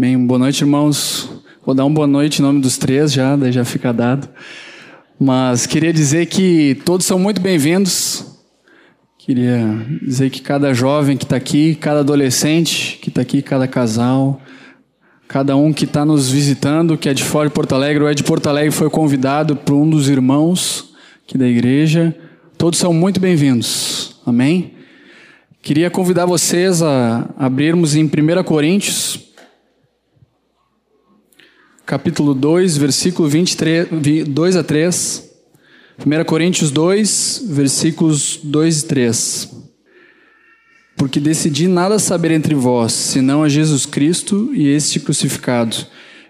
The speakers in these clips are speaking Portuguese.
Bem, boa noite, irmãos. Vou dar uma boa noite em nome dos três já, daí já fica dado. Mas queria dizer que todos são muito bem-vindos. Queria dizer que cada jovem que está aqui, cada adolescente que está aqui, cada casal, cada um que está nos visitando, que é de fora de Porto Alegre ou é de Porto Alegre, foi convidado por um dos irmãos aqui da igreja. Todos são muito bem-vindos. Amém? Queria convidar vocês a abrirmos em 1 Coríntios, capítulo 2, versículo 23, 2 a 3. 1 Coríntios 2, versículos 2 e 3. Porque decidi nada saber entre vós, senão a Jesus Cristo e este crucificado.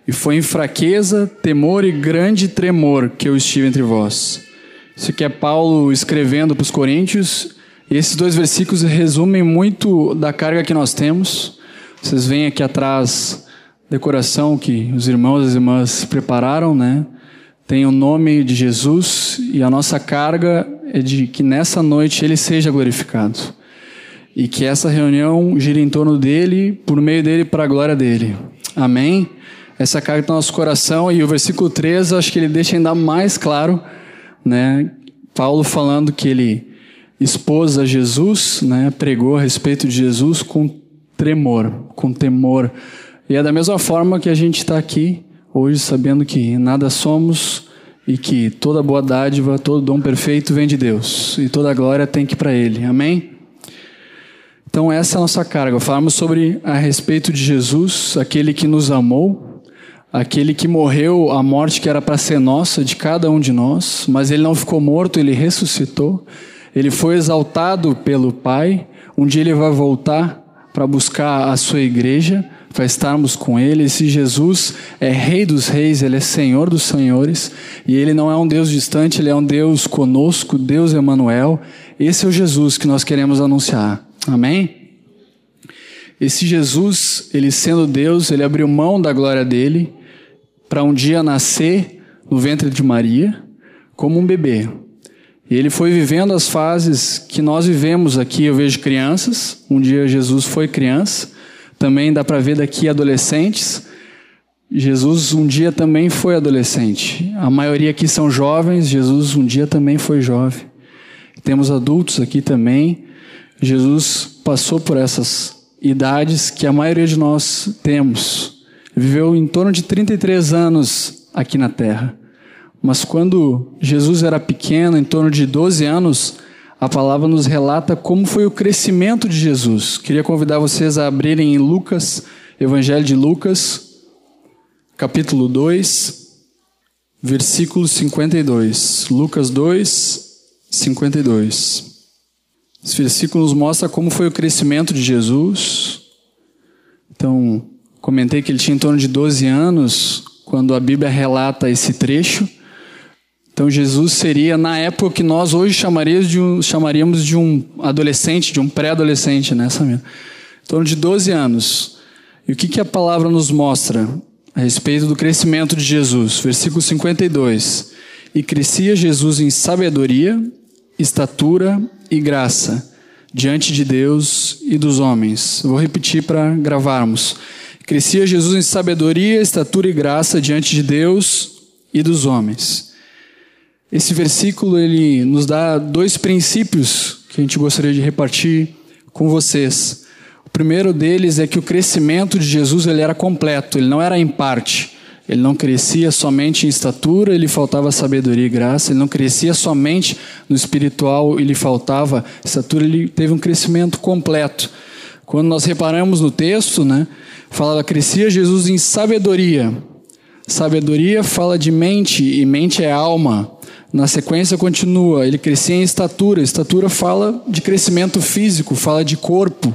E foi em fraqueza, temor e grande tremor que eu estive entre vós. Isso aqui é Paulo escrevendo para os Coríntios. E esses dois versículos resumem muito da carga que nós temos. Vocês veem aqui atrás decoração que os irmãos e as irmãs prepararam, né? Tem o nome de Jesus e a nossa carga é de que nessa noite ele seja glorificado. E que essa reunião gire em torno dele, por meio dele, para a glória dele. Amém? Essa carga está no nosso coração e o versículo 13, acho que ele deixa ainda mais claro, né? Paulo falando que ele expôs a Jesus, né? Pregou a respeito de Jesus com tremor, com temor e é da mesma forma que a gente está aqui hoje sabendo que nada somos e que toda boa dádiva, todo dom perfeito vem de Deus e toda glória tem que para Ele. Amém? Então essa é a nossa carga. Falamos sobre a respeito de Jesus, aquele que nos amou, aquele que morreu a morte que era para ser nossa, de cada um de nós, mas ele não ficou morto, ele ressuscitou. Ele foi exaltado pelo Pai. Um dia ele vai voltar para buscar a sua igreja para estarmos com Ele. Esse Jesus é Rei dos Reis, Ele é Senhor dos Senhores, e Ele não é um Deus distante, Ele é um Deus conosco, Deus Emanuel. Esse é o Jesus que nós queremos anunciar. Amém? Esse Jesus, Ele sendo Deus, Ele abriu mão da glória dele para um dia nascer no ventre de Maria como um bebê. E ele foi vivendo as fases que nós vivemos aqui. Eu vejo crianças. Um dia Jesus foi criança. Também dá para ver daqui adolescentes. Jesus um dia também foi adolescente. A maioria aqui são jovens, Jesus um dia também foi jovem. Temos adultos aqui também. Jesus passou por essas idades que a maioria de nós temos. Viveu em torno de 33 anos aqui na terra. Mas quando Jesus era pequeno, em torno de 12 anos, a palavra nos relata como foi o crescimento de Jesus. Queria convidar vocês a abrirem em Lucas, Evangelho de Lucas, capítulo 2, versículo 52. Lucas 2, 52. Esse versículo nos mostra como foi o crescimento de Jesus. Então, comentei que ele tinha em torno de 12 anos quando a Bíblia relata esse trecho. Então Jesus seria, na época que nós hoje chamaríamos de um, chamaríamos de um adolescente, de um pré-adolescente, né, Samir? Em torno de 12 anos. E o que, que a palavra nos mostra a respeito do crescimento de Jesus? Versículo 52. E crescia Jesus em sabedoria, estatura e graça diante de Deus e dos homens. vou repetir para gravarmos. Crescia Jesus em sabedoria, estatura e graça diante de Deus e dos homens. Esse versículo ele nos dá dois princípios que a gente gostaria de repartir com vocês. O primeiro deles é que o crescimento de Jesus ele era completo, ele não era em parte. Ele não crescia somente em estatura, ele faltava sabedoria e graça. Ele não crescia somente no espiritual, ele faltava estatura. Ele teve um crescimento completo. Quando nós reparamos no texto, né, fala crescia Jesus em sabedoria. Sabedoria fala de mente e mente é alma. Na sequência continua, ele crescia em estatura. Estatura fala de crescimento físico, fala de corpo.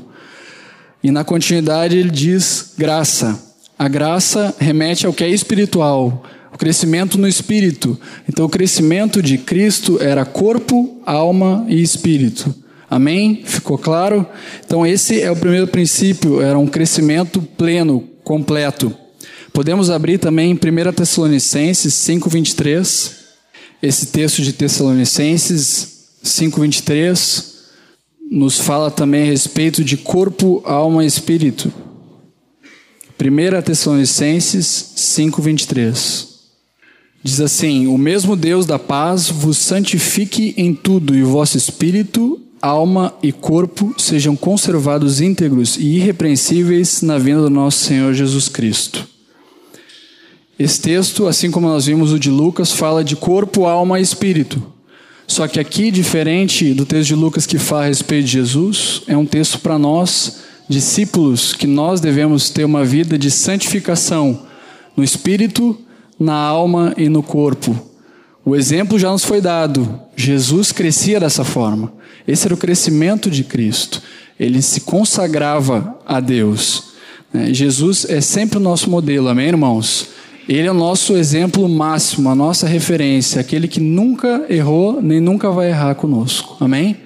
E na continuidade ele diz graça. A graça remete ao que é espiritual, o crescimento no espírito. Então o crescimento de Cristo era corpo, alma e espírito. Amém? Ficou claro? Então esse é o primeiro princípio, era um crescimento pleno, completo. Podemos abrir também em 1 Tessalonicenses 5:23. Esse texto de Tessalonicenses 5:23 nos fala também a respeito de corpo, alma e espírito. 1 Tessalonicenses 5:23. Diz assim: O mesmo Deus da paz vos santifique em tudo, e o vosso espírito, alma e corpo sejam conservados íntegros e irrepreensíveis na vinda do nosso Senhor Jesus Cristo. Esse texto, assim como nós vimos o de Lucas, fala de corpo, alma e espírito. Só que aqui, diferente do texto de Lucas que fala a respeito de Jesus, é um texto para nós, discípulos, que nós devemos ter uma vida de santificação no espírito, na alma e no corpo. O exemplo já nos foi dado. Jesus crescia dessa forma. Esse era o crescimento de Cristo. Ele se consagrava a Deus. Né? Jesus é sempre o nosso modelo, amém, irmãos? Ele é o nosso exemplo máximo, a nossa referência, aquele que nunca errou nem nunca vai errar conosco. Amém?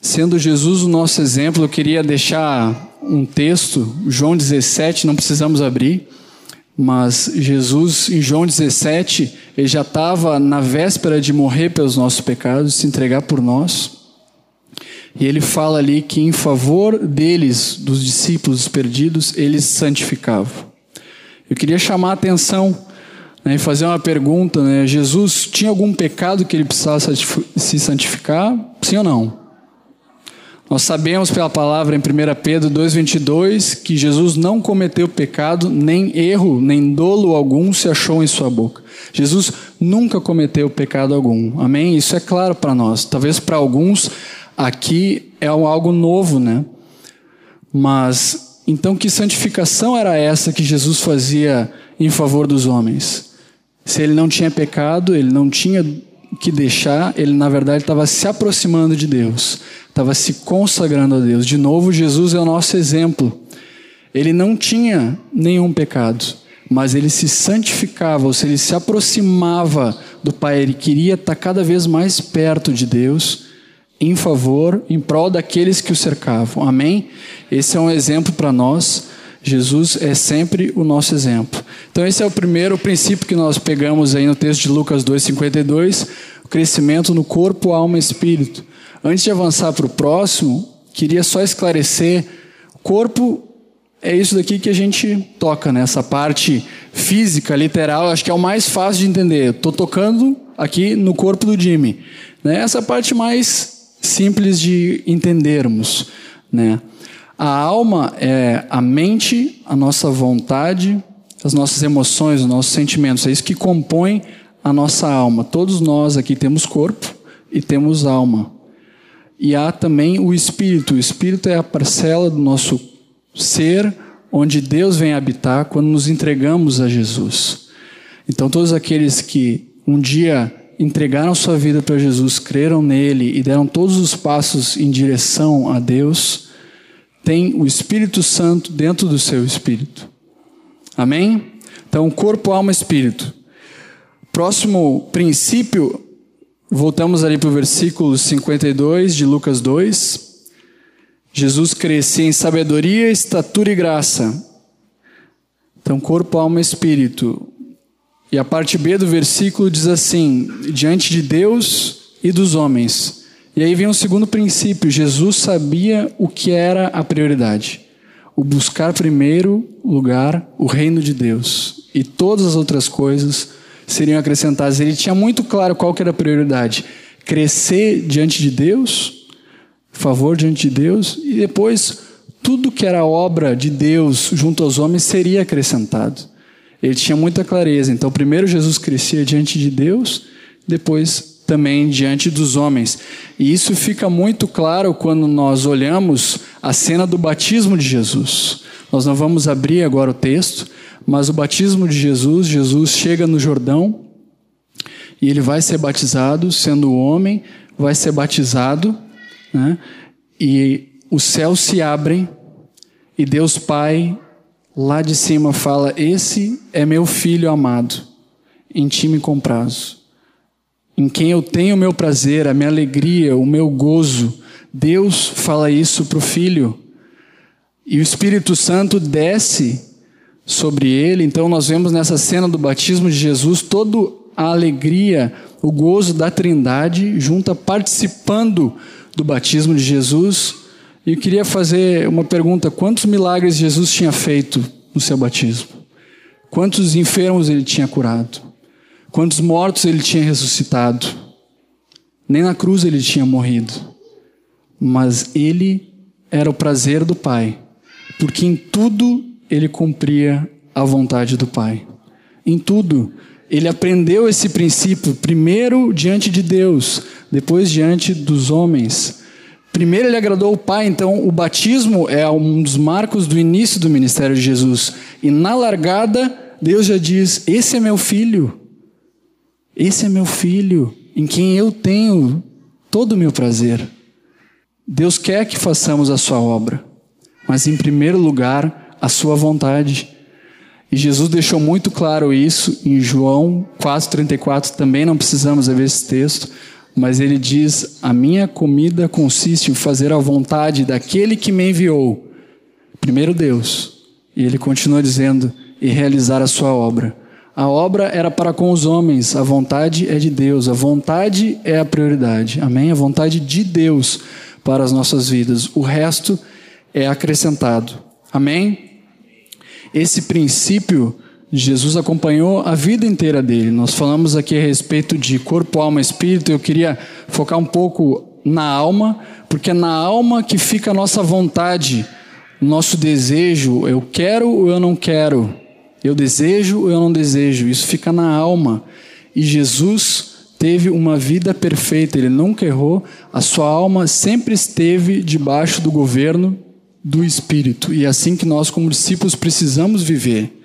Sendo Jesus o nosso exemplo, eu queria deixar um texto, João 17, não precisamos abrir, mas Jesus, em João 17, ele já estava na véspera de morrer pelos nossos pecados, se entregar por nós. E ele fala ali que em favor deles, dos discípulos perdidos, ele santificava. Eu queria chamar a atenção né, e fazer uma pergunta: né? Jesus tinha algum pecado que ele precisava se santificar? Sim ou não? Nós sabemos pela palavra em 1 Pedro 2,22 que Jesus não cometeu pecado, nem erro, nem dolo algum se achou em sua boca. Jesus nunca cometeu pecado algum. Amém? Isso é claro para nós. Talvez para alguns aqui é algo novo, né? Mas então, que santificação era essa que Jesus fazia em favor dos homens? Se ele não tinha pecado, ele não tinha que deixar, ele na verdade estava se aproximando de Deus, estava se consagrando a Deus. De novo, Jesus é o nosso exemplo. Ele não tinha nenhum pecado, mas ele se santificava, ou seja, ele se aproximava do Pai, ele queria estar cada vez mais perto de Deus em favor, em prol daqueles que o cercavam. Amém? Esse é um exemplo para nós. Jesus é sempre o nosso exemplo. Então, esse é o primeiro princípio que nós pegamos aí no texto de Lucas 2,52, o crescimento no corpo, alma e espírito. Antes de avançar para o próximo, queria só esclarecer: corpo é isso daqui que a gente toca, né? essa parte física, literal, acho que é o mais fácil de entender. Estou tocando aqui no corpo do Jimmy. Né? Essa parte mais simples de entendermos, né? A alma é a mente, a nossa vontade, as nossas emoções, os nossos sentimentos, é isso que compõe a nossa alma. Todos nós aqui temos corpo e temos alma. E há também o espírito. O espírito é a parcela do nosso ser onde Deus vem habitar quando nos entregamos a Jesus. Então todos aqueles que um dia entregaram sua vida para Jesus, creram nele e deram todos os passos em direção a Deus, têm o Espírito Santo dentro do seu espírito. Amém? Então, corpo, alma, espírito. Próximo princípio, voltamos ali para o versículo 52 de Lucas 2. Jesus crescia em sabedoria, estatura e graça. Então, corpo, alma espírito. E a parte B do versículo diz assim: diante de Deus e dos homens. E aí vem um segundo princípio: Jesus sabia o que era a prioridade. O buscar primeiro lugar o reino de Deus. E todas as outras coisas seriam acrescentadas. Ele tinha muito claro qual era a prioridade: crescer diante de Deus, favor diante de Deus, e depois tudo que era obra de Deus junto aos homens seria acrescentado. Ele tinha muita clareza. Então, primeiro Jesus crescia diante de Deus, depois também diante dos homens. E isso fica muito claro quando nós olhamos a cena do batismo de Jesus. Nós não vamos abrir agora o texto, mas o batismo de Jesus, Jesus chega no Jordão e ele vai ser batizado, sendo homem, vai ser batizado, né? e os céus se abrem e Deus Pai lá de cima fala: Esse é meu filho amado, em ti me comprazo, em quem eu tenho o meu prazer, a minha alegria, o meu gozo. Deus fala isso para o filho. E o Espírito Santo desce sobre ele. Então nós vemos nessa cena do batismo de Jesus toda a alegria, o gozo da Trindade junta participando do batismo de Jesus E eu queria fazer uma pergunta: quantos milagres Jesus tinha feito no seu batismo? Quantos enfermos ele tinha curado? Quantos mortos ele tinha ressuscitado? Nem na cruz ele tinha morrido. Mas ele era o prazer do Pai, porque em tudo ele cumpria a vontade do Pai. Em tudo. Ele aprendeu esse princípio, primeiro diante de Deus, depois diante dos homens. Primeiro ele agradou o Pai, então o batismo é um dos marcos do início do ministério de Jesus. E na largada, Deus já diz: Esse é meu filho. Esse é meu filho, em quem eu tenho todo o meu prazer. Deus quer que façamos a sua obra, mas em primeiro lugar, a sua vontade. E Jesus deixou muito claro isso em João 4,34, também não precisamos ver esse texto, mas ele diz: A minha comida consiste em fazer a vontade daquele que me enviou. Primeiro Deus. E ele continua dizendo: e realizar a sua obra. A obra era para com os homens, a vontade é de Deus, a vontade é a prioridade. Amém? A vontade de Deus para as nossas vidas. O resto é acrescentado. Amém? Esse princípio Jesus acompanhou a vida inteira dele. Nós falamos aqui a respeito de corpo, alma, espírito. Eu queria focar um pouco na alma, porque é na alma que fica a nossa vontade, nosso desejo. Eu quero ou eu não quero? Eu desejo ou eu não desejo? Isso fica na alma. E Jesus teve uma vida perfeita, ele nunca errou, a sua alma sempre esteve debaixo do governo do Espírito. E é assim que nós, como discípulos, precisamos viver.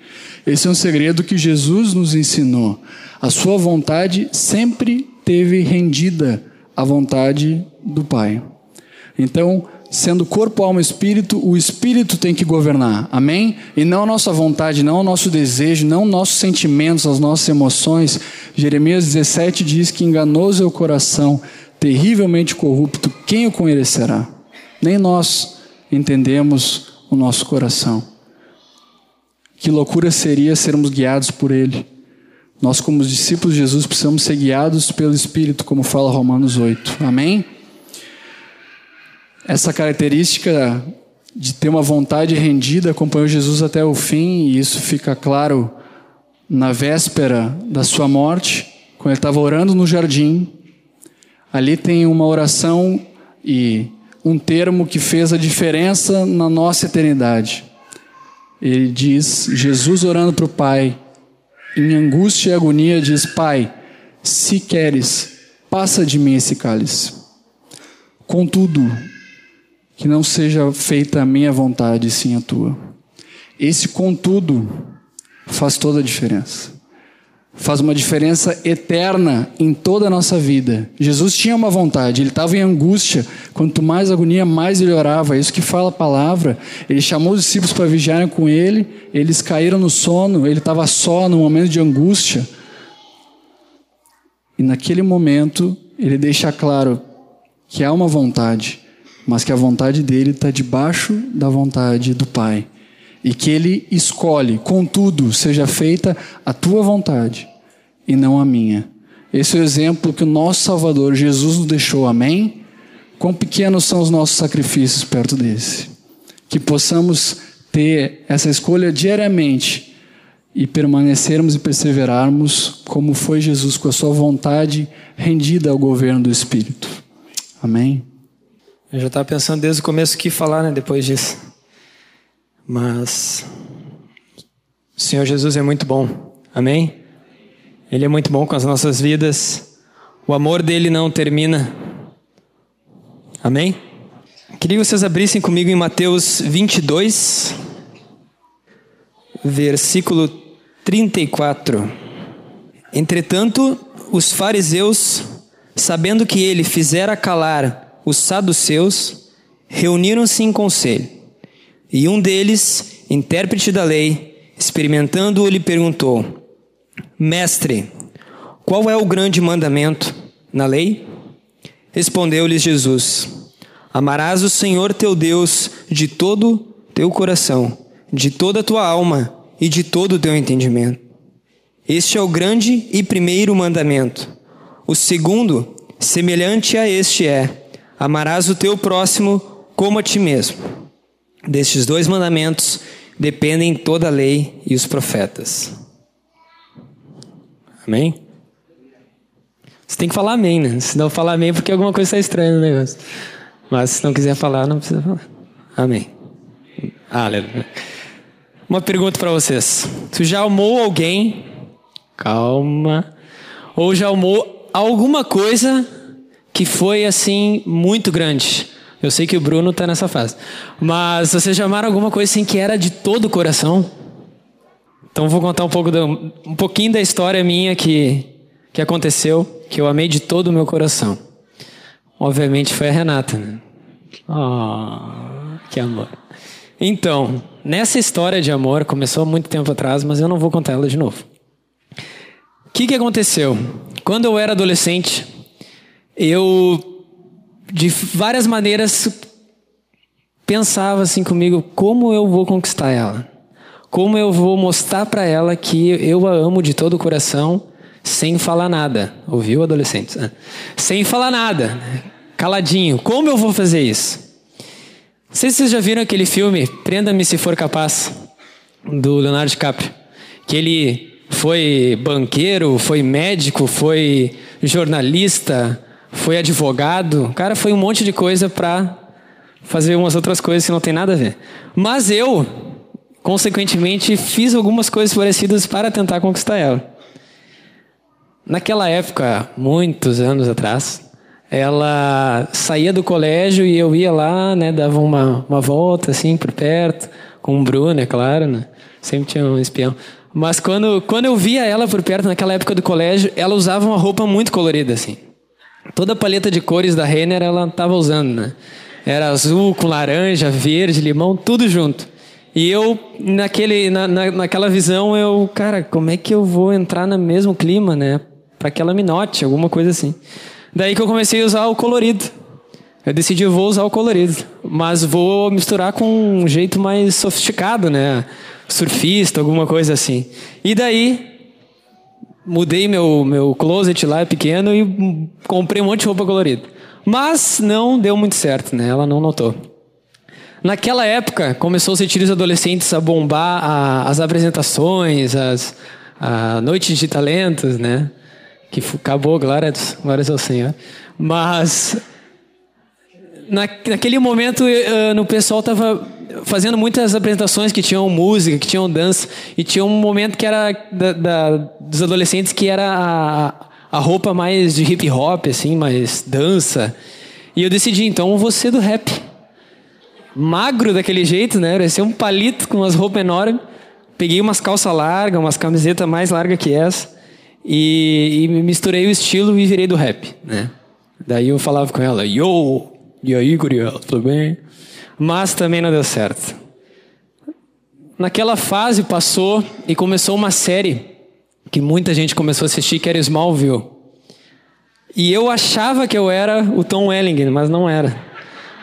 Esse é um segredo que Jesus nos ensinou. A sua vontade sempre teve rendida à vontade do Pai. Então, sendo corpo, alma e espírito, o espírito tem que governar. Amém? E não a nossa vontade, não o nosso desejo, não nossos sentimentos, as nossas emoções. Jeremias 17 diz que enganoso é o coração, terrivelmente corrupto, quem o conhecerá? Nem nós entendemos o nosso coração. Que loucura seria sermos guiados por Ele. Nós, como discípulos de Jesus, precisamos ser guiados pelo Espírito, como fala Romanos 8. Amém? Essa característica de ter uma vontade rendida acompanhou Jesus até o fim, e isso fica claro na véspera da sua morte, quando ele estava orando no jardim. Ali tem uma oração e um termo que fez a diferença na nossa eternidade. Ele diz, Jesus orando para o Pai, em angústia e agonia, diz: Pai, se queres, passa de mim esse cálice. Contudo, que não seja feita a minha vontade, sim a tua. Esse contudo faz toda a diferença faz uma diferença eterna em toda a nossa vida. Jesus tinha uma vontade, ele estava em angústia. Quanto mais agonia, mais ele orava. É isso que fala a palavra. Ele chamou os discípulos para vigiarem com ele, eles caíram no sono, ele estava só no momento de angústia. E naquele momento, ele deixa claro que há uma vontade, mas que a vontade dele está debaixo da vontade do Pai e que ele escolhe, contudo, seja feita a tua vontade e não a minha. Esse é o exemplo que o nosso Salvador Jesus nos deixou, amém? Quão pequenos são os nossos sacrifícios perto desse. Que possamos ter essa escolha diariamente e permanecermos e perseverarmos como foi Jesus, com a sua vontade rendida ao governo do Espírito. Amém? Eu já estava pensando desde o começo o que falar, né, depois disso. Mas o Senhor Jesus é muito bom. Amém? Ele é muito bom com as nossas vidas. O amor dele não termina. Amém? Queria que vocês abrissem comigo em Mateus 22, versículo 34. Entretanto, os fariseus, sabendo que ele fizera calar os saduceus, reuniram-se em conselho. E um deles, intérprete da lei, experimentando-o, lhe perguntou: Mestre, qual é o grande mandamento na lei? Respondeu-lhes Jesus: Amarás o Senhor teu Deus de todo teu coração, de toda a tua alma e de todo o teu entendimento. Este é o grande e primeiro mandamento. O segundo, semelhante a este, é: Amarás o teu próximo como a ti mesmo. Destes dois mandamentos dependem toda a lei e os profetas. Amém? Você tem que falar amém, né? Se não falar amém, porque alguma coisa está estranha no negócio. Mas se não quiser falar, não precisa falar. Amém. Aleluia. Uma pergunta para vocês. Tu já amou alguém? Calma. Ou já amou alguma coisa que foi assim muito grande? Eu sei que o Bruno está nessa fase. Mas vocês já amaram alguma coisa assim que era de todo o coração? Então vou contar um pouco do, um pouquinho da história minha que que aconteceu, que eu amei de todo o meu coração. Obviamente foi a Renata, né? Oh, que amor. Então, nessa história de amor, começou há muito tempo atrás, mas eu não vou contar ela de novo. O que, que aconteceu? Quando eu era adolescente, eu, de várias maneiras, pensava assim comigo: como eu vou conquistar ela? Como eu vou mostrar para ela que eu a amo de todo o coração, sem falar nada? Ouviu, adolescentes? Sem falar nada, caladinho. Como eu vou fazer isso? Não sei se vocês já viram aquele filme Prenda-me se for capaz, do Leonardo DiCaprio. Que ele foi banqueiro, foi médico, foi jornalista, foi advogado. Cara foi um monte de coisa para fazer umas outras coisas que não tem nada a ver. Mas eu, consequentemente, fiz algumas coisas parecidas para tentar conquistar ela. Naquela época, muitos anos atrás, ela saía do colégio e eu ia lá, né, dava uma, uma volta assim por perto, com o Bruno, é claro, né? Sempre tinha um espião. Mas quando, quando eu via ela por perto, naquela época do colégio, ela usava uma roupa muito colorida, assim. Toda a paleta de cores da Renner ela estava usando, né? Era azul, com laranja, verde, limão, tudo junto. E eu, naquele, na, na, naquela visão, eu, cara, como é que eu vou entrar no mesmo clima, né? Para que ela me note, alguma coisa assim. Daí que eu comecei a usar o colorido. Eu decidi, eu vou usar o colorido. Mas vou misturar com um jeito mais sofisticado, né? Surfista, alguma coisa assim. E daí, mudei meu, meu closet lá, é pequeno, e comprei um monte de roupa colorida. Mas não deu muito certo, né? Ela não notou. Naquela época, começou os retiros adolescentes a bombar a, as apresentações, as a noites de talentos, né? que acabou, glórias, glórias ao Senhor. Mas na, naquele momento uh, no pessoal estava fazendo muitas apresentações que tinham música, que tinham dança, e tinha um momento que era da, da, dos adolescentes que era a, a roupa mais de hip hop, assim, mais dança. E eu decidi, então, eu vou ser do rap. Magro daquele jeito, né? Parecia um palito com umas roupas enormes. Peguei umas calças largas, umas camisetas mais largas que essa. E, e misturei o estilo e virei do rap, né? Daí eu falava com ela, yo, e aí, guria, tudo bem? Mas também não deu certo. Naquela fase passou e começou uma série que muita gente começou a assistir, que era Smallville. E eu achava que eu era o Tom Welling, mas não era.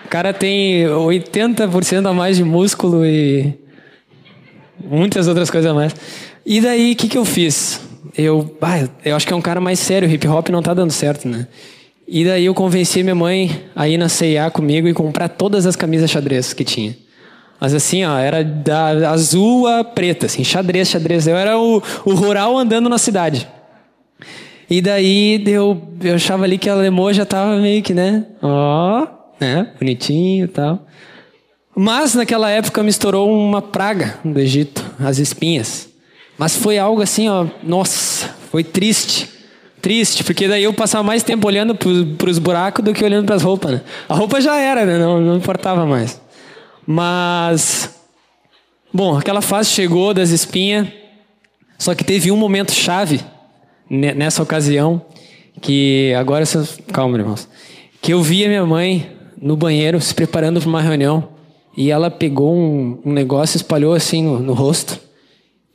O cara tem 80% a mais de músculo e muitas outras coisas a mais. E daí, o que, que eu fiz? eu, ah, eu acho que é um cara mais sério, hip hop não tá dando certo, né? E daí eu convenci minha mãe a ir na C&A comigo e comprar todas as camisas xadrez que tinha. Mas assim, ó, era da azul a preta, assim, xadrez, xadrez. Eu era o, o rural andando na cidade. E daí eu, eu achava ali que a Lemô já tava meio que, né? Ó, né? Bonitinho e tal. Mas naquela época me estourou uma praga do Egito, as espinhas. Mas foi algo assim, ó, nossa, foi triste. Triste, porque daí eu passava mais tempo olhando para os buracos do que olhando para as roupas, né? A roupa já era, né? Não, não importava mais. Mas, bom, aquela fase chegou das espinhas, só que teve um momento chave nessa ocasião, que agora, calma, irmãos, que eu vi a minha mãe no banheiro se preparando para uma reunião e ela pegou um, um negócio, espalhou assim no, no rosto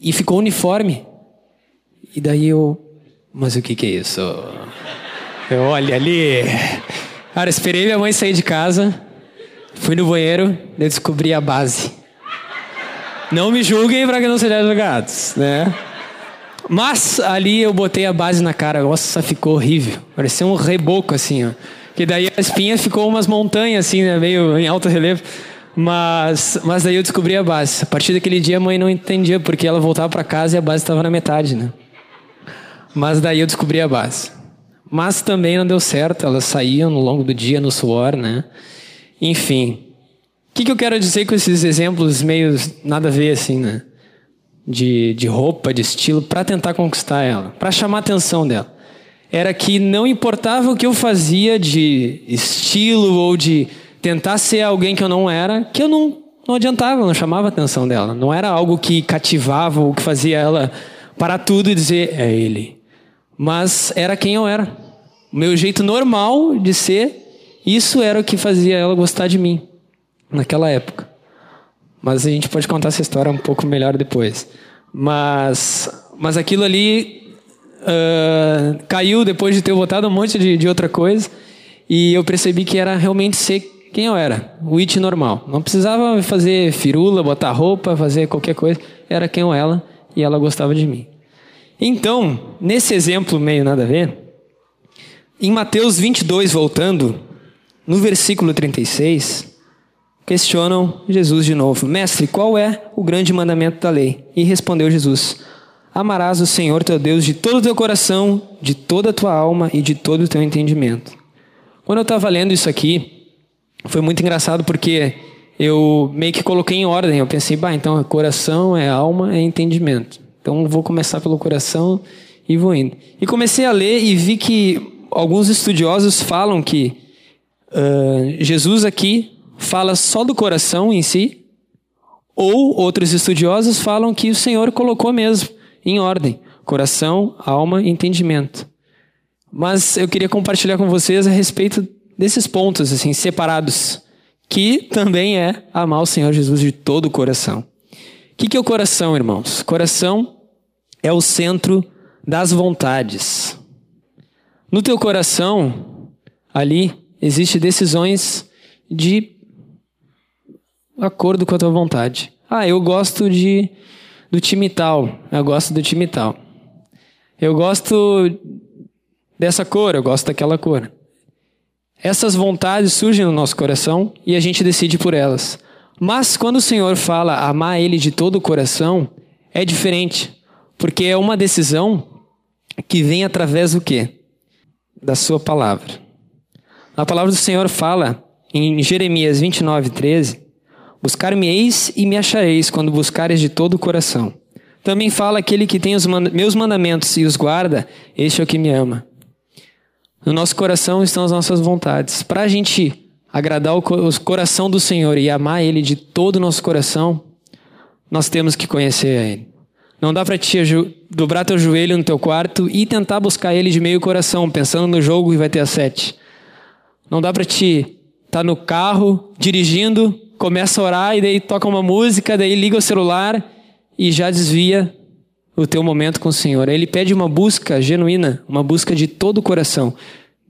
e ficou uniforme. E daí eu. Mas o que, que é isso? Eu olho ali. Cara, esperei minha mãe sair de casa. Fui no banheiro, eu descobri a base. Não me julguem para que não sejam julgados, né? Mas ali eu botei a base na cara. Nossa, ficou horrível. Parecia um reboco assim, ó. Que daí a espinha ficou umas montanhas, assim, né? Meio em alto relevo. Mas, mas daí eu descobri a base. A partir daquele dia a mãe não entendia porque ela voltava para casa e a base estava na metade, né? Mas daí eu descobri a base. Mas também não deu certo, elas saíam no longo do dia no suor, né? Enfim. O que, que eu quero dizer com esses exemplos meio nada a ver, assim, né? De, de roupa, de estilo, para tentar conquistar ela, para chamar a atenção dela. Era que não importava o que eu fazia de estilo ou de tentar ser alguém que eu não era, que eu não, não adiantava, não chamava a atenção dela. Não era algo que cativava ou que fazia ela parar tudo e dizer, é ele. Mas era quem eu era. O meu jeito normal de ser, isso era o que fazia ela gostar de mim, naquela época. Mas a gente pode contar essa história um pouco melhor depois. Mas, mas aquilo ali uh, caiu depois de ter votado um monte de, de outra coisa. E eu percebi que era realmente ser quem eu era, o it normal. Não precisava fazer firula, botar roupa, fazer qualquer coisa. Era quem eu era e ela gostava de mim. Então, nesse exemplo meio nada a ver, em Mateus 22, voltando, no versículo 36, questionam Jesus de novo: Mestre, qual é o grande mandamento da lei? E respondeu Jesus: Amarás o Senhor teu Deus de todo o teu coração, de toda a tua alma e de todo o teu entendimento. Quando eu estava lendo isso aqui, foi muito engraçado porque eu meio que coloquei em ordem. Eu pensei, bah, então coração, é alma, é entendimento. Então vou começar pelo coração e vou indo. E comecei a ler e vi que alguns estudiosos falam que uh, Jesus aqui fala só do coração em si, ou outros estudiosos falam que o Senhor colocou mesmo em ordem: coração, alma entendimento. Mas eu queria compartilhar com vocês a respeito desses pontos assim separados, que também é amar o Senhor Jesus de todo o coração. O que, que é o coração, irmãos? Coração é o centro das vontades. No teu coração, ali, existem decisões de acordo com a tua vontade. Ah, eu gosto de do time tal, eu gosto do time tal. Eu gosto dessa cor, eu gosto daquela cor. Essas vontades surgem no nosso coração e a gente decide por elas. Mas quando o Senhor fala amar Ele de todo o coração, é diferente, porque é uma decisão que vem através do quê? Da Sua palavra. A palavra do Senhor fala em Jeremias 29, 13: Buscar-me-eis e me achareis quando buscares de todo o coração. Também fala aquele que tem os meus mandamentos e os guarda, este é o que me ama. No nosso coração estão as nossas vontades. Para a gente agradar o coração do Senhor e amar Ele de todo o nosso coração, nós temos que conhecer a Ele. Não dá para te dobrar teu joelho no teu quarto e tentar buscar Ele de meio coração, pensando no jogo e vai ter a sete. Não dá para te estar tá no carro, dirigindo, começa a orar e daí toca uma música, daí liga o celular e já desvia o teu momento com o Senhor. Ele pede uma busca genuína, uma busca de todo o coração.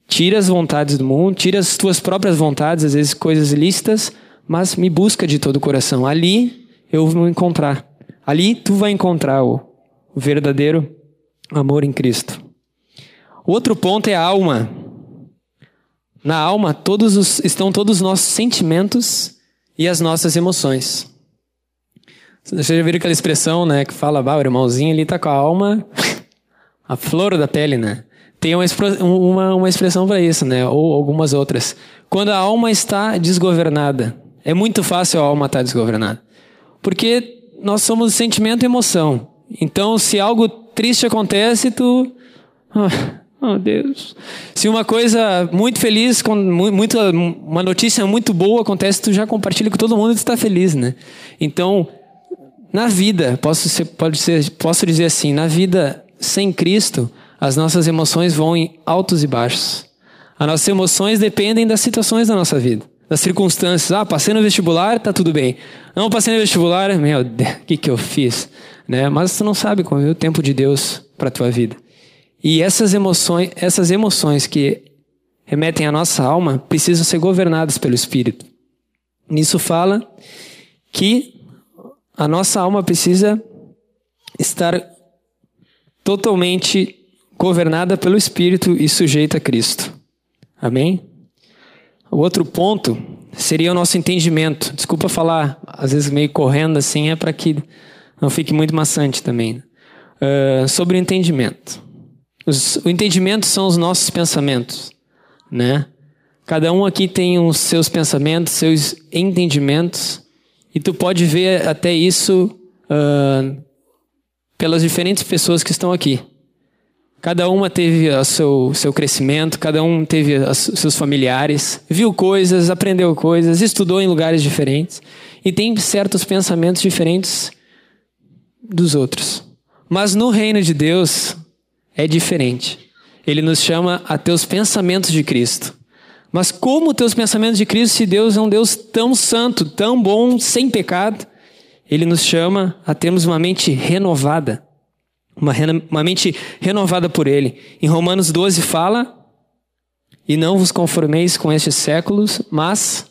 Tira as vontades do mundo, tira as tuas próprias vontades, às vezes coisas ilícitas, mas me busca de todo o coração. Ali eu vou encontrar. Ali tu vai encontrar o, verdadeiro amor em Cristo. Outro ponto é a alma. Na alma todos os, estão todos os nossos sentimentos e as nossas emoções. Vocês já viram aquela expressão, né, que fala, bah, o irmãozinho ali tá com a alma, a flor da pele, né? Tem uma, uma, uma expressão para isso, né? Ou algumas outras. Quando a alma está desgovernada. É muito fácil a alma estar tá desgovernada. Porque nós somos sentimento e emoção. Então, se algo triste acontece, tu. Oh, oh Deus. Se uma coisa muito feliz, muito, uma notícia muito boa acontece, tu já compartilha com todo mundo e tu está feliz, né? Então, na vida, posso, ser, pode ser, posso dizer assim, na vida sem Cristo, as nossas emoções vão em altos e baixos. As nossas emoções dependem das situações da nossa vida, das circunstâncias. Ah, passei no vestibular, tá tudo bem. Não passei no vestibular, meu Deus, o que, que eu fiz? Né? Mas tu não sabe como é o tempo de Deus para tua vida. E essas emoções, essas emoções que remetem à nossa alma precisam ser governadas pelo Espírito. Nisso fala que a nossa alma precisa estar totalmente governada pelo Espírito e sujeita a Cristo. Amém? O outro ponto seria o nosso entendimento. Desculpa falar, às vezes meio correndo assim, é para que não fique muito maçante também. Uh, sobre o entendimento. Os, o entendimento são os nossos pensamentos, né? Cada um aqui tem os seus pensamentos, seus entendimentos, e tu pode ver até isso uh, pelas diferentes pessoas que estão aqui. Cada uma teve o seu, seu crescimento, cada um teve os seus familiares, viu coisas, aprendeu coisas, estudou em lugares diferentes e tem certos pensamentos diferentes dos outros. Mas no reino de Deus é diferente. Ele nos chama a ter os pensamentos de Cristo. Mas como ter os pensamentos de Cristo se Deus é um Deus tão santo, tão bom, sem pecado? Ele nos chama a termos uma mente renovada uma, uma mente renovada por Ele. Em Romanos 12 fala: E não vos conformeis com estes séculos, mas,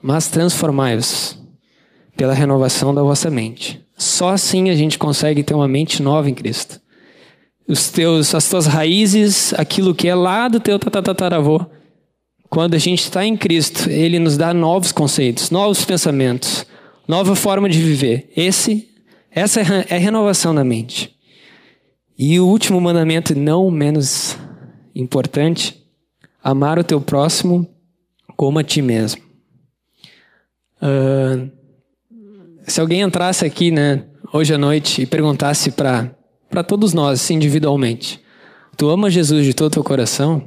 mas transformai-vos pela renovação da vossa mente. Só assim a gente consegue ter uma mente nova em Cristo. Os teus, as tuas raízes, aquilo que é lá do teu tatataravô, quando a gente está em Cristo, Ele nos dá novos conceitos, novos pensamentos, nova forma de viver. Esse essa é a renovação da mente. E o último mandamento, não menos importante, amar o teu próximo como a ti mesmo. Uh, se alguém entrasse aqui, né, hoje à noite e perguntasse para para todos nós, individualmente, tu ama Jesus de todo o teu coração?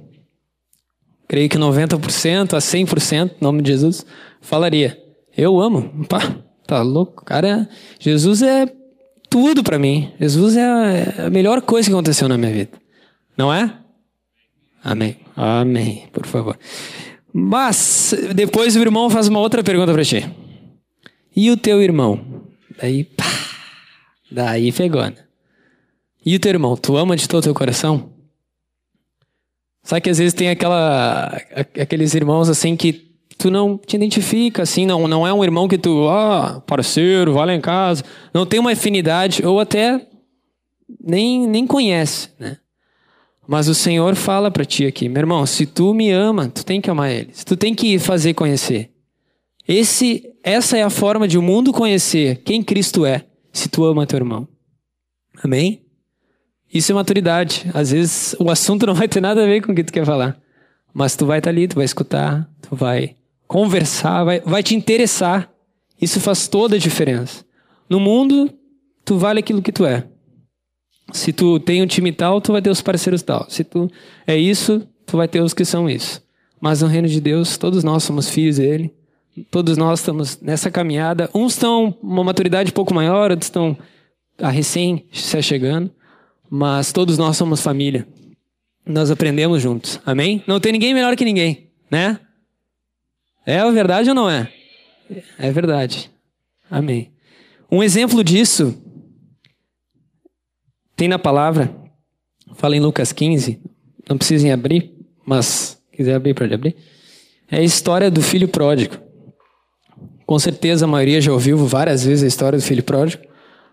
Creio que 90% a 100%, em nome de Jesus, falaria: Eu amo. Pá, Tá louco? Cara, Jesus é tudo para mim. Jesus é a melhor coisa que aconteceu na minha vida. Não é? Amém. Amém, por favor. Mas depois o irmão faz uma outra pergunta para ti. E o teu irmão? Daí, pá, daí pegou, né? E o teu irmão, tu ama de todo o teu coração? Sabe que às vezes tem aquela, aqueles irmãos assim que tu não te identifica, assim, não, não é um irmão que tu, ah, parceiro, vai lá em casa, não tem uma afinidade, ou até nem, nem conhece, né? Mas o Senhor fala para ti aqui, meu irmão, se tu me ama, tu tem que amar ele, tu tem que fazer conhecer. Esse, essa é a forma de o mundo conhecer quem Cristo é, se tu ama teu irmão. Amém? Isso é maturidade. Às vezes o assunto não vai ter nada a ver com o que tu quer falar. Mas tu vai estar tá ali, tu vai escutar, tu vai conversar, vai, vai te interessar. Isso faz toda a diferença. No mundo, tu vale aquilo que tu é. Se tu tem um time tal, tu vai ter os parceiros tal. Se tu é isso, tu vai ter os que são isso. Mas no reino de Deus, todos nós somos filhos dele. Todos nós estamos nessa caminhada. Uns estão uma maturidade um pouco maior, outros estão a recém se chegando. Mas todos nós somos família. Nós aprendemos juntos. Amém? Não tem ninguém melhor que ninguém, né? É a verdade ou não é? É verdade. Amém. Um exemplo disso tem na palavra, fala em Lucas 15, não precisem abrir, mas quiser abrir, pode abrir. É a história do filho pródigo. Com certeza a maioria já ouviu várias vezes a história do filho pródigo,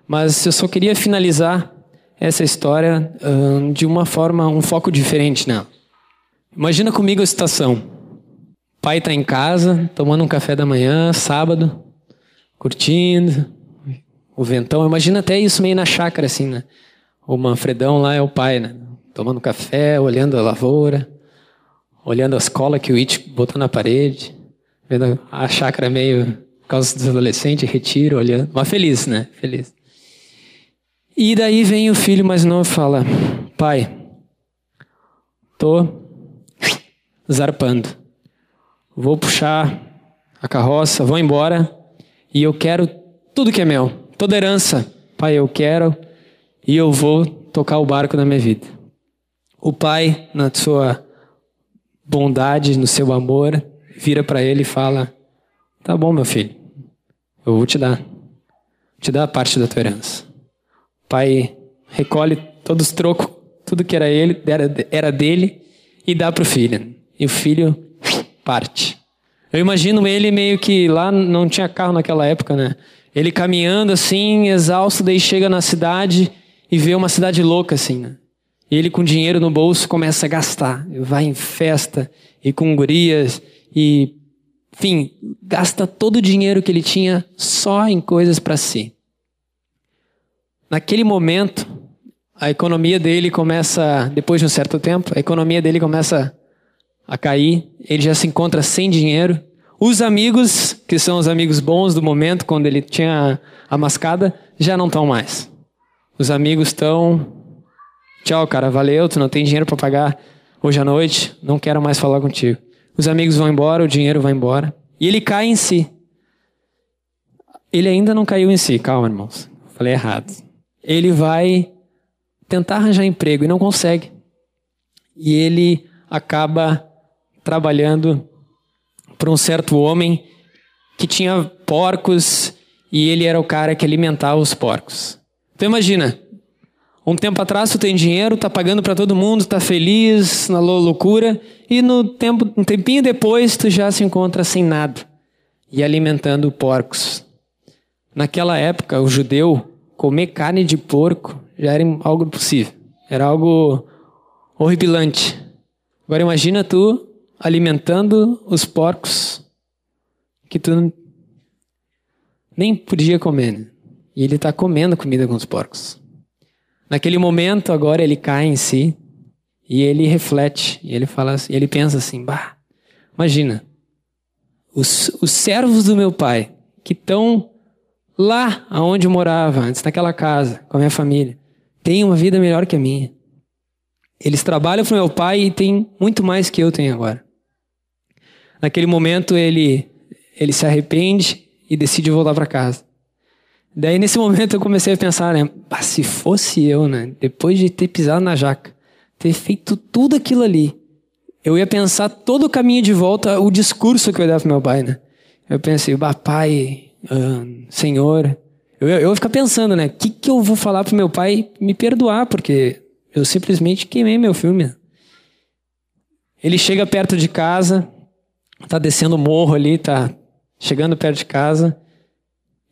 mas eu só queria finalizar essa história uh, de uma forma, um foco diferente nela. Imagina comigo a situação pai está em casa, tomando um café da manhã, sábado, curtindo, o ventão. Imagina até isso meio na chácara, assim, né? O Manfredão lá é o pai, né? Tomando café, olhando a lavoura, olhando a escola que o It botou na parede, vendo a chácara meio, por causa dos adolescentes, retiro, olhando. Mas feliz, né? Feliz. E daí vem o filho mais novo e fala: Pai, tô zarpando vou puxar a carroça, vou embora e eu quero tudo que é meu, toda herança. Pai, eu quero e eu vou tocar o barco na minha vida. O pai, na sua bondade, no seu amor, vira para ele e fala: Tá bom, meu filho, eu vou te dar. Vou te dar a parte da tua herança. O pai recolhe todos os trocos, tudo que era ele, era, era dele, e dá para o filho. E o filho parte. Eu imagino ele meio que lá não tinha carro naquela época, né? Ele caminhando assim, exausto, daí chega na cidade e vê uma cidade louca assim, né? E ele com dinheiro no bolso começa a gastar, vai em festa e com gurias e, enfim, gasta todo o dinheiro que ele tinha só em coisas para si. Naquele momento, a economia dele começa, depois de um certo tempo, a economia dele começa a cair, ele já se encontra sem dinheiro. Os amigos, que são os amigos bons do momento, quando ele tinha a mascada, já não estão mais. Os amigos estão. Tchau, cara, valeu, tu não tem dinheiro para pagar hoje à noite, não quero mais falar contigo. Os amigos vão embora, o dinheiro vai embora. E ele cai em si. Ele ainda não caiu em si, calma, irmãos. Falei errado. Ele vai tentar arranjar emprego e não consegue. E ele acaba trabalhando para um certo homem que tinha porcos e ele era o cara que alimentava os porcos. Então imagina, um tempo atrás tu tem dinheiro, tá pagando para todo mundo, tá feliz, na loucura, e no tempo, um tempinho depois tu já se encontra sem nada e alimentando porcos. Naquela época, o judeu comer carne de porco já era algo possível, era algo horripilante. Agora imagina tu alimentando os porcos que tu nem podia comer. E ele está comendo comida com os porcos. Naquele momento, agora ele cai em si e ele reflete. E ele fala, assim, ele pensa assim: bah, imagina, os, os servos do meu pai que estão lá aonde eu morava antes, naquela casa, com a minha família, têm uma vida melhor que a minha. Eles trabalham para o meu pai e têm muito mais que eu tenho agora. Naquele momento ele ele se arrepende e decide voltar para casa. Daí nesse momento eu comecei a pensar, né, ah, se fosse eu, né, depois de ter pisado na jaca, ter feito tudo aquilo ali, eu ia pensar todo o caminho de volta, o discurso que eu ia dar pro meu pai, né? Eu pensei, bah, pai, uh, senhor, eu, eu ia ficar pensando, né, o que que eu vou falar pro meu pai me perdoar, porque eu simplesmente queimei meu filme. Ele chega perto de casa, tá descendo o morro ali, tá chegando perto de casa.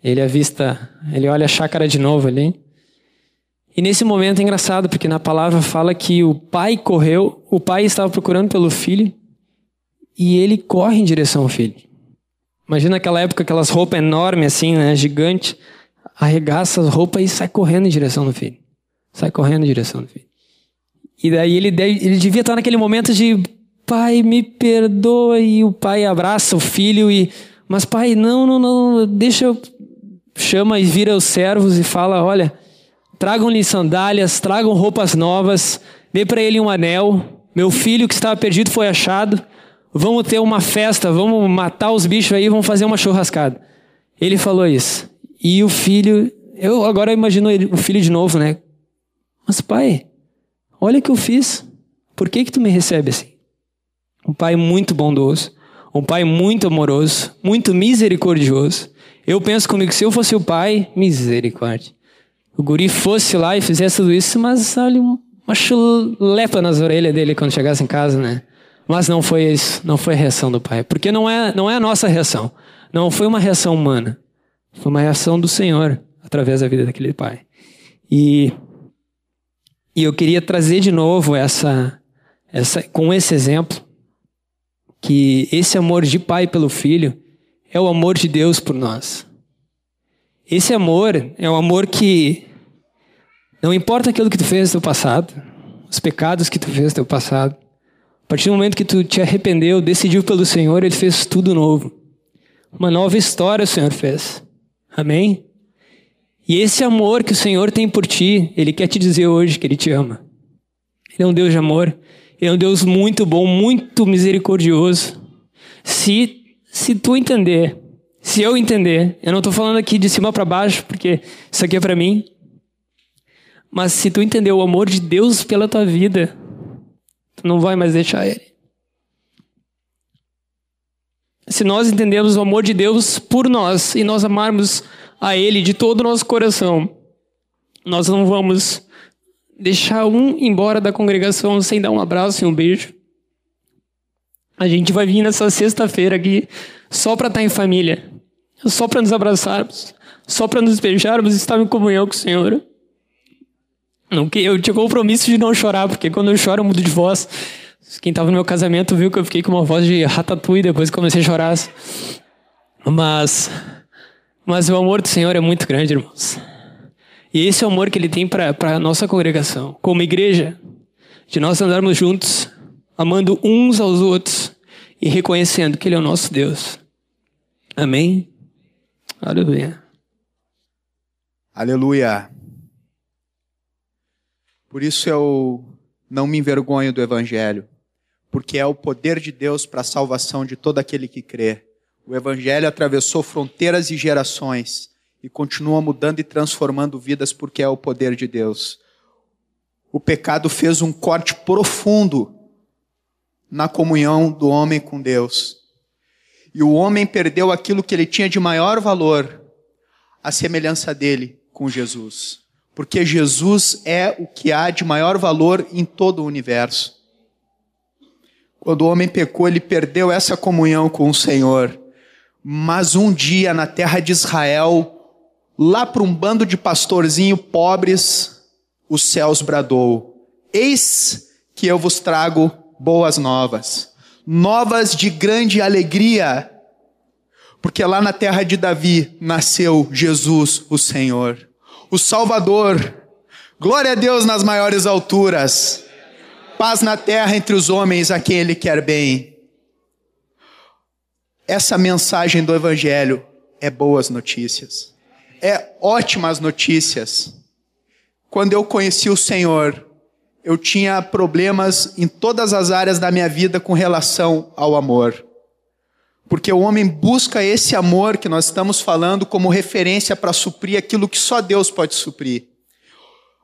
Ele avista, ele olha a chácara de novo ali. E nesse momento é engraçado, porque na palavra fala que o pai correu, o pai estava procurando pelo filho e ele corre em direção ao filho. Imagina aquela época, aquelas roupas enormes assim, né, gigante, arregaça as roupas e sai correndo em direção do filho. Sai correndo em direção do filho. E daí ele, ele devia estar naquele momento de pai, me perdoa. E o pai abraça o filho e. Mas, pai, não, não, não, deixa eu. Chama e vira os servos e fala: olha, tragam-lhe sandálias, tragam roupas novas, dê para ele um anel. Meu filho que estava perdido foi achado. Vamos ter uma festa, vamos matar os bichos aí, vamos fazer uma churrascada. Ele falou isso. E o filho, eu agora imagino ele, o filho de novo, né? Mas pai, olha o que eu fiz. Por que que tu me recebe assim? Um pai muito bondoso, um pai muito amoroso, muito misericordioso. Eu penso comigo, se eu fosse o pai, misericórdia. O guri fosse lá e fizesse tudo isso, mas olha, uma chulepa nas orelhas dele quando chegasse em casa, né? Mas não foi isso, não foi a reação do pai. Porque não é, não é a nossa reação. Não foi uma reação humana. Foi uma reação do Senhor através da vida daquele pai. E, e eu queria trazer de novo essa, essa, com esse exemplo, que esse amor de pai pelo filho é o amor de Deus por nós. Esse amor é um amor que não importa aquilo que tu fez no teu passado, os pecados que tu fez no teu passado, a partir do momento que tu te arrependeu, decidiu pelo Senhor, Ele fez tudo novo. Uma nova história o Senhor fez. Amém? E esse amor que o Senhor tem por ti, Ele quer te dizer hoje que Ele te ama. Ele é um Deus de amor. É um Deus muito bom, muito misericordioso. Se, se tu entender, se eu entender, eu não estou falando aqui de cima para baixo, porque isso aqui é para mim. Mas se tu entender o amor de Deus pela tua vida, tu não vai mais deixar Ele. Se nós entendemos o amor de Deus por nós e nós amarmos a Ele de todo o nosso coração, nós não vamos deixar um embora da congregação sem dar um abraço e um beijo. A gente vai vir nessa sexta-feira aqui só para estar em família, só para nos abraçarmos, só para nos beijarmos e estar em comunhão com o Senhor. Eu tinha compromisso de não chorar, porque quando eu choro eu mudo de voz. Quem estava no meu casamento viu que eu fiquei com uma voz de ratatouille depois que comecei a chorar. Mas, mas o amor do Senhor é muito grande, irmãos. E esse é o amor que Ele tem para a nossa congregação, como igreja, de nós andarmos juntos, amando uns aos outros e reconhecendo que Ele é o nosso Deus. Amém? Aleluia. Aleluia. Por isso eu não me envergonho do Evangelho, porque é o poder de Deus para a salvação de todo aquele que crê. O Evangelho atravessou fronteiras e gerações e continua mudando e transformando vidas porque é o poder de Deus. O pecado fez um corte profundo na comunhão do homem com Deus. E o homem perdeu aquilo que ele tinha de maior valor, a semelhança dele com Jesus. Porque Jesus é o que há de maior valor em todo o universo. Quando o homem pecou, ele perdeu essa comunhão com o Senhor. Mas um dia, na terra de Israel, lá para um bando de pastorzinho pobres, os céus bradou: Eis que eu vos trago boas novas, novas de grande alegria, porque lá na terra de Davi nasceu Jesus, o Senhor, o Salvador. Glória a Deus nas maiores alturas, paz na terra entre os homens a quem Ele quer bem. Essa mensagem do Evangelho é boas notícias, é ótimas notícias. Quando eu conheci o Senhor, eu tinha problemas em todas as áreas da minha vida com relação ao amor. Porque o homem busca esse amor que nós estamos falando como referência para suprir aquilo que só Deus pode suprir.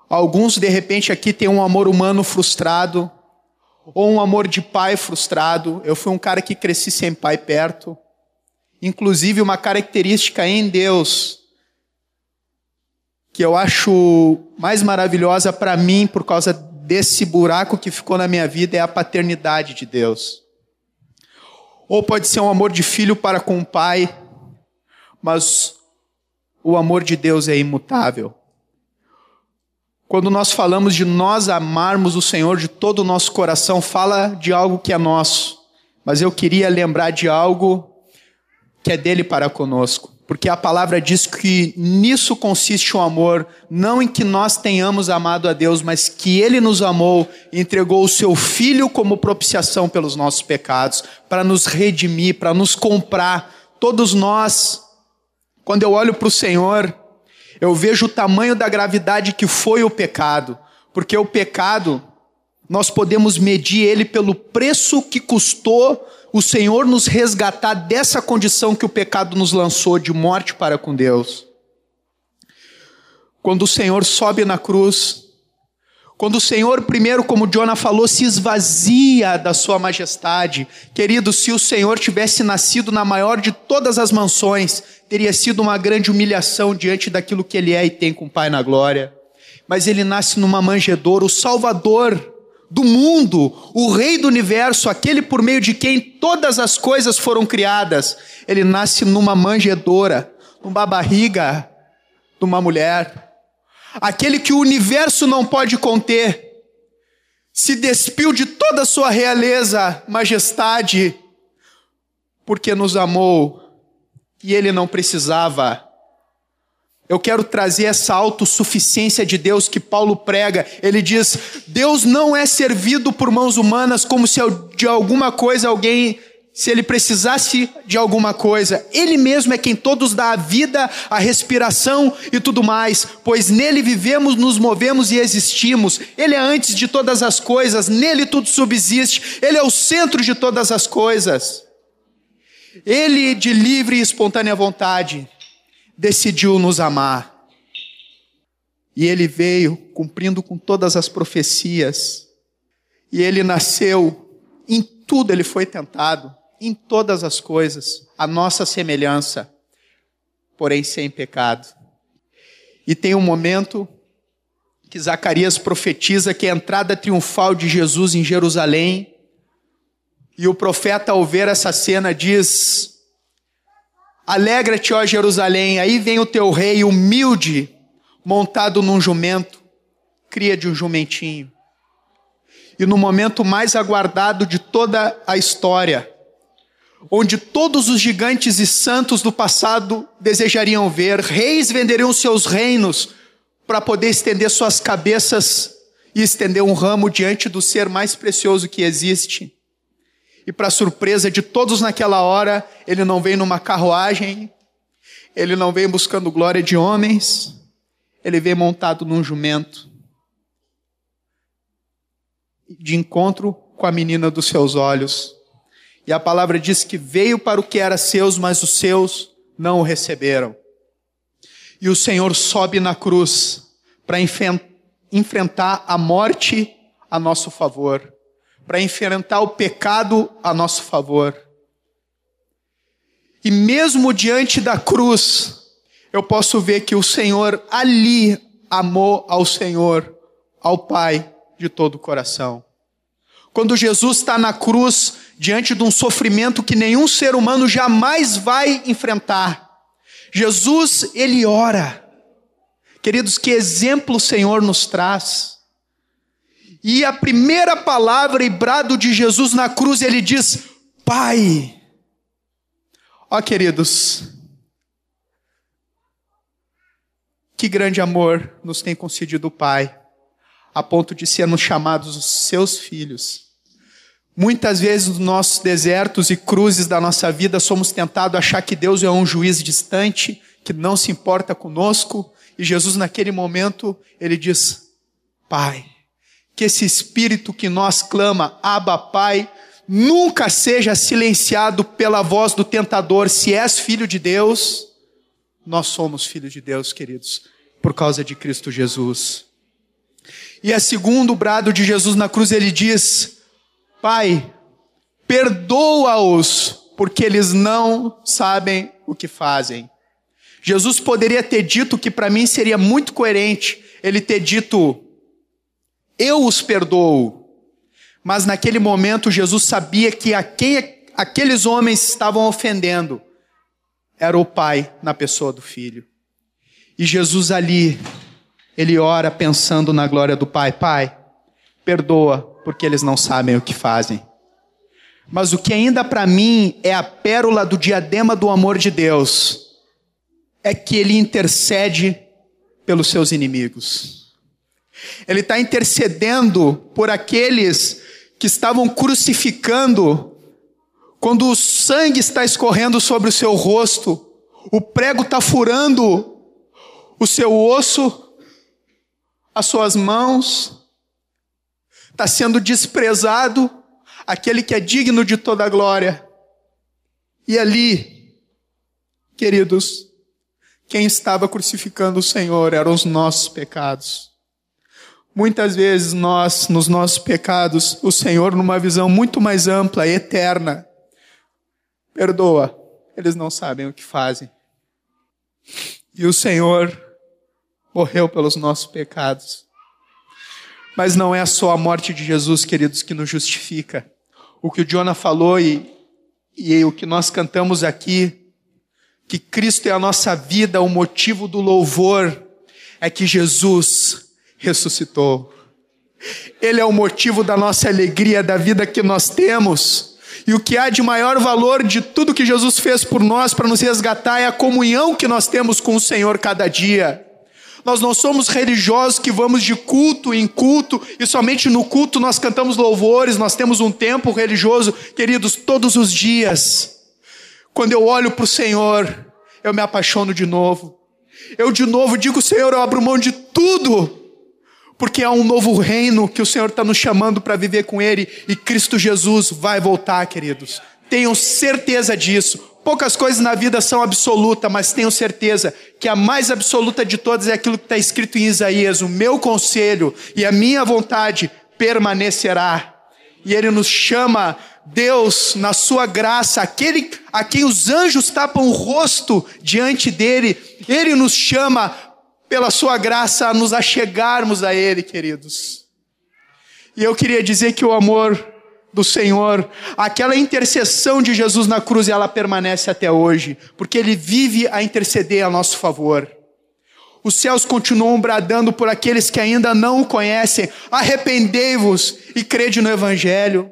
Alguns, de repente, aqui têm um amor humano frustrado, ou um amor de pai frustrado. Eu fui um cara que cresci sem pai perto. Inclusive, uma característica em Deus que eu acho mais maravilhosa para mim por causa desse buraco que ficou na minha vida é a paternidade de Deus. Ou pode ser um amor de filho para com o pai, mas o amor de Deus é imutável. Quando nós falamos de nós amarmos o Senhor de todo o nosso coração, fala de algo que é nosso, mas eu queria lembrar de algo que é dele para conosco. Porque a palavra diz que nisso consiste o amor, não em que nós tenhamos amado a Deus, mas que Ele nos amou e entregou o Seu Filho como propiciação pelos nossos pecados, para nos redimir, para nos comprar. Todos nós, quando eu olho para o Senhor, eu vejo o tamanho da gravidade que foi o pecado, porque o pecado, nós podemos medir ele pelo preço que custou o Senhor nos resgatar dessa condição que o pecado nos lançou de morte para com Deus. Quando o Senhor sobe na cruz, quando o Senhor, primeiro, como Jonah falou, se esvazia da sua majestade. Querido, se o Senhor tivesse nascido na maior de todas as mansões, teria sido uma grande humilhação diante daquilo que ele é e tem com o Pai na glória. Mas ele nasce numa manjedoura, o Salvador do mundo, o Rei do universo, aquele por meio de quem todas as coisas foram criadas, ele nasce numa manjedoura, numa barriga de uma mulher. Aquele que o universo não pode conter, se despiu de toda a sua realeza, majestade, porque nos amou e ele não precisava eu quero trazer essa autossuficiência de Deus que Paulo prega. Ele diz: Deus não é servido por mãos humanas como se de alguma coisa alguém, se ele precisasse de alguma coisa. Ele mesmo é quem todos dá a vida, a respiração e tudo mais, pois nele vivemos, nos movemos e existimos. Ele é antes de todas as coisas, nele tudo subsiste. Ele é o centro de todas as coisas. Ele, de livre e espontânea vontade, decidiu nos amar. E ele veio cumprindo com todas as profecias. E ele nasceu, em tudo ele foi tentado, em todas as coisas, a nossa semelhança, porém sem pecado. E tem um momento que Zacarias profetiza que a entrada triunfal de Jesus em Jerusalém. E o profeta, ao ver essa cena, diz: Alegra-te, ó Jerusalém, aí vem o teu rei humilde, montado num jumento, cria de um jumentinho. e no momento mais aguardado de toda a história, onde todos os gigantes e santos do passado desejariam ver, reis venderiam seus reinos para poder estender suas cabeças e estender um ramo diante do ser mais precioso que existe. E para surpresa de todos naquela hora, ele não vem numa carruagem, ele não vem buscando glória de homens, ele vem montado num jumento, de encontro com a menina dos seus olhos. E a palavra diz que veio para o que era seus, mas os seus não o receberam. E o Senhor sobe na cruz para enfrentar a morte a nosso favor para enfrentar o pecado a nosso favor. E mesmo diante da cruz, eu posso ver que o Senhor ali amou ao Senhor, ao Pai, de todo o coração. Quando Jesus está na cruz, diante de um sofrimento que nenhum ser humano jamais vai enfrentar, Jesus, ele ora. Queridos, que exemplo o Senhor nos traz. E a primeira palavra e brado de Jesus na cruz, ele diz: Pai. Ó queridos, que grande amor nos tem concedido o Pai, a ponto de sermos chamados os seus filhos. Muitas vezes nos nossos desertos e cruzes da nossa vida somos tentados a achar que Deus é um juiz distante, que não se importa conosco, e Jesus naquele momento, ele diz: Pai que esse espírito que nós clama, Abba Pai, nunca seja silenciado pela voz do tentador. Se és filho de Deus, nós somos filhos de Deus, queridos, por causa de Cristo Jesus. E a segundo brado de Jesus na cruz, ele diz: Pai, perdoa-os, porque eles não sabem o que fazem. Jesus poderia ter dito que para mim seria muito coerente ele ter dito: eu os perdoo. Mas naquele momento Jesus sabia que a quem aqueles homens estavam ofendendo era o Pai na pessoa do Filho. E Jesus ali, ele ora pensando na glória do Pai: Pai, perdoa, porque eles não sabem o que fazem. Mas o que ainda para mim é a pérola do diadema do amor de Deus é que ele intercede pelos seus inimigos. Ele está intercedendo por aqueles que estavam crucificando, quando o sangue está escorrendo sobre o seu rosto, o prego está furando o seu osso, as suas mãos, está sendo desprezado aquele que é digno de toda a glória. E ali, queridos, quem estava crucificando o Senhor eram os nossos pecados. Muitas vezes nós, nos nossos pecados, o Senhor, numa visão muito mais ampla, eterna, perdoa, eles não sabem o que fazem. E o Senhor morreu pelos nossos pecados. Mas não é só a morte de Jesus, queridos, que nos justifica. O que o Jonah falou e, e o que nós cantamos aqui, que Cristo é a nossa vida, o motivo do louvor, é que Jesus ressuscitou. Ele é o motivo da nossa alegria, da vida que nós temos. E o que há de maior valor de tudo que Jesus fez por nós para nos resgatar é a comunhão que nós temos com o Senhor cada dia. Nós não somos religiosos que vamos de culto em culto e somente no culto nós cantamos louvores, nós temos um tempo religioso, queridos, todos os dias. Quando eu olho para o Senhor, eu me apaixono de novo. Eu de novo digo, Senhor, eu abro mão de tudo porque há um novo reino que o Senhor está nos chamando para viver com Ele e Cristo Jesus vai voltar, queridos. Tenham certeza disso. Poucas coisas na vida são absolutas, mas tenham certeza que a mais absoluta de todas é aquilo que está escrito em Isaías: o meu conselho e a minha vontade permanecerá. E Ele nos chama, Deus, na sua graça, aquele a quem os anjos tapam o rosto diante dele, Ele nos chama pela sua graça, a nos achegarmos a Ele, queridos. E eu queria dizer que o amor do Senhor, aquela intercessão de Jesus na cruz, ela permanece até hoje, porque Ele vive a interceder a nosso favor. Os céus continuam bradando por aqueles que ainda não o conhecem. Arrependei-vos e crede no Evangelho.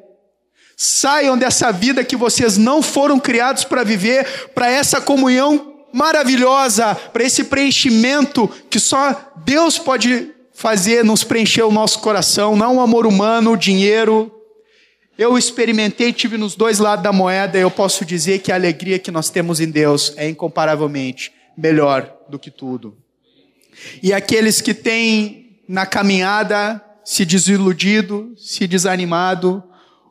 Saiam dessa vida que vocês não foram criados para viver, para essa comunhão maravilhosa, para esse preenchimento que só Deus pode fazer, nos preencher o nosso coração, não o amor humano, o dinheiro. Eu experimentei, tive nos dois lados da moeda, e eu posso dizer que a alegria que nós temos em Deus é incomparavelmente melhor do que tudo. E aqueles que têm na caminhada se desiludido, se desanimado,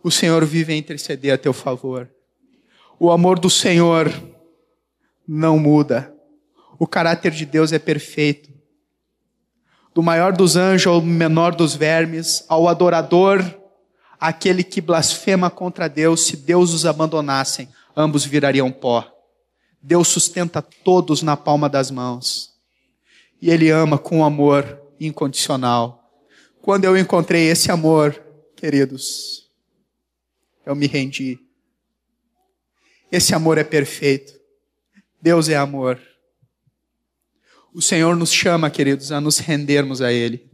o Senhor vive a interceder a teu favor. O amor do Senhor não muda. O caráter de Deus é perfeito. Do maior dos anjos ao menor dos vermes, ao adorador, aquele que blasfema contra Deus, se Deus os abandonassem, ambos virariam pó. Deus sustenta todos na palma das mãos. E Ele ama com amor incondicional. Quando eu encontrei esse amor, queridos, eu me rendi. Esse amor é perfeito. Deus é amor. O Senhor nos chama, queridos, a nos rendermos a Ele.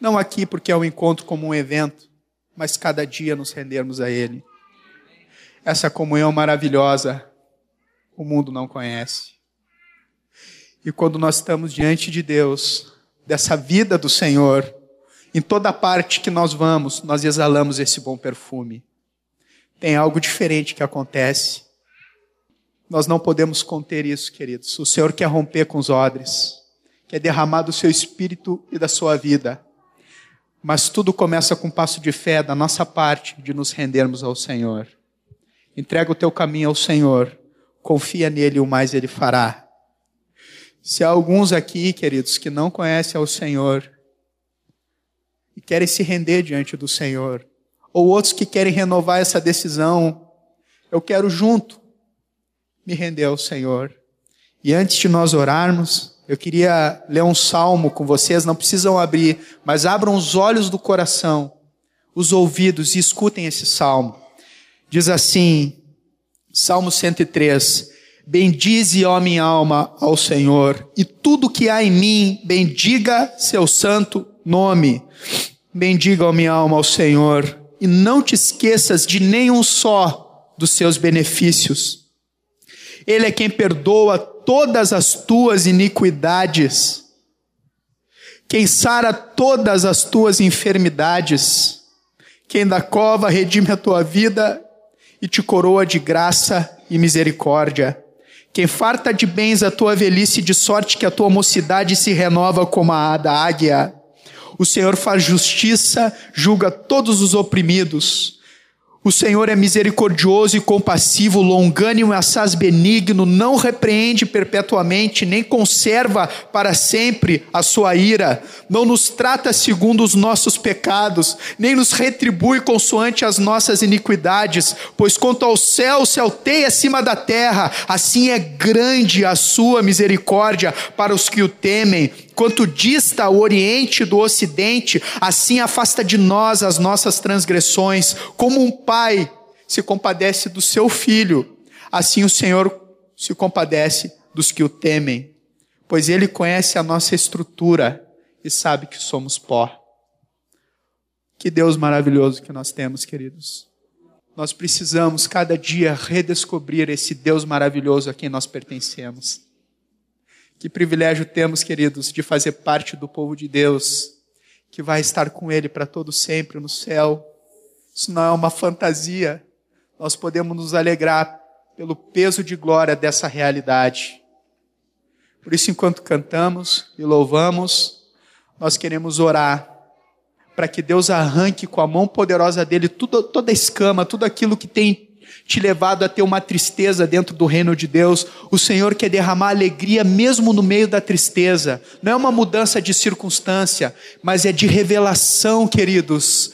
Não aqui porque é um encontro como um evento, mas cada dia nos rendermos a Ele. Essa comunhão maravilhosa, o mundo não conhece. E quando nós estamos diante de Deus, dessa vida do Senhor, em toda parte que nós vamos, nós exalamos esse bom perfume. Tem algo diferente que acontece. Nós não podemos conter isso, queridos. O Senhor quer romper com os odres, quer derramar do seu espírito e da sua vida. Mas tudo começa com um passo de fé da nossa parte, de nos rendermos ao Senhor. Entrega o teu caminho ao Senhor, confia nele, o mais ele fará. Se há alguns aqui, queridos, que não conhecem ao Senhor e querem se render diante do Senhor, ou outros que querem renovar essa decisão, eu quero junto me render ao Senhor. E antes de nós orarmos, eu queria ler um salmo com vocês, não precisam abrir, mas abram os olhos do coração, os ouvidos e escutem esse salmo. Diz assim, Salmo 103: Bendize, ó minha alma, ao Senhor, e tudo que há em mim, bendiga seu santo nome. Bendiga, ó minha alma, ao Senhor, e não te esqueças de nenhum só dos seus benefícios. Ele é quem perdoa todas as tuas iniquidades, quem sara todas as tuas enfermidades, quem da cova redime a tua vida e te coroa de graça e misericórdia quem farta de bens a tua velhice, de sorte que a tua mocidade se renova como a da águia. O Senhor faz justiça, julga todos os oprimidos. O Senhor é misericordioso e compassivo, longânimo e assaz benigno, não repreende perpetuamente, nem conserva para sempre a sua ira, não nos trata segundo os nossos pecados, nem nos retribui consoante as nossas iniquidades, pois quanto ao céu se alteia acima da terra, assim é grande a sua misericórdia para os que o temem. Quanto dista o Oriente do Ocidente, assim afasta de nós as nossas transgressões. Como um pai se compadece do seu filho, assim o Senhor se compadece dos que o temem, pois ele conhece a nossa estrutura e sabe que somos pó. Que Deus maravilhoso que nós temos, queridos. Nós precisamos cada dia redescobrir esse Deus maravilhoso a quem nós pertencemos. Que privilégio temos, queridos, de fazer parte do povo de Deus, que vai estar com Ele para todo sempre no céu. Isso não é uma fantasia. Nós podemos nos alegrar pelo peso de glória dessa realidade. Por isso, enquanto cantamos e louvamos, nós queremos orar para que Deus arranque com a mão poderosa dele tudo, toda a escama, tudo aquilo que tem te levado a ter uma tristeza dentro do reino de Deus, o Senhor quer derramar alegria mesmo no meio da tristeza. Não é uma mudança de circunstância, mas é de revelação, queridos,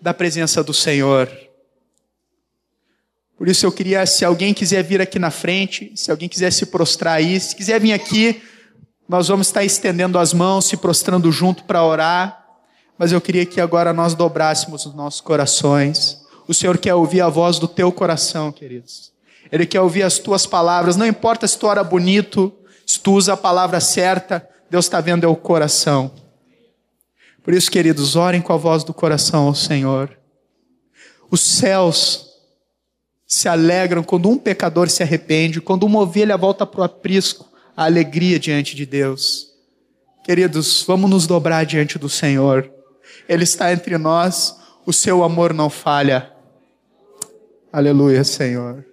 da presença do Senhor. Por isso eu queria, se alguém quiser vir aqui na frente, se alguém quiser se prostrar aí, se quiser vir aqui, nós vamos estar estendendo as mãos, se prostrando junto para orar. Mas eu queria que agora nós dobrássemos os nossos corações. O Senhor quer ouvir a voz do teu coração, queridos. Ele quer ouvir as tuas palavras. Não importa se tu ora bonito, Se tu usa a palavra certa, Deus está vendo é o coração. Por isso, queridos, orem com a voz do coração ao Senhor. Os céus se alegram quando um pecador se arrepende, quando uma ovelha volta para o aprisco, a alegria diante de Deus. Queridos, vamos nos dobrar diante do Senhor. Ele está entre nós, o seu amor não falha. Aleluia, Senhor.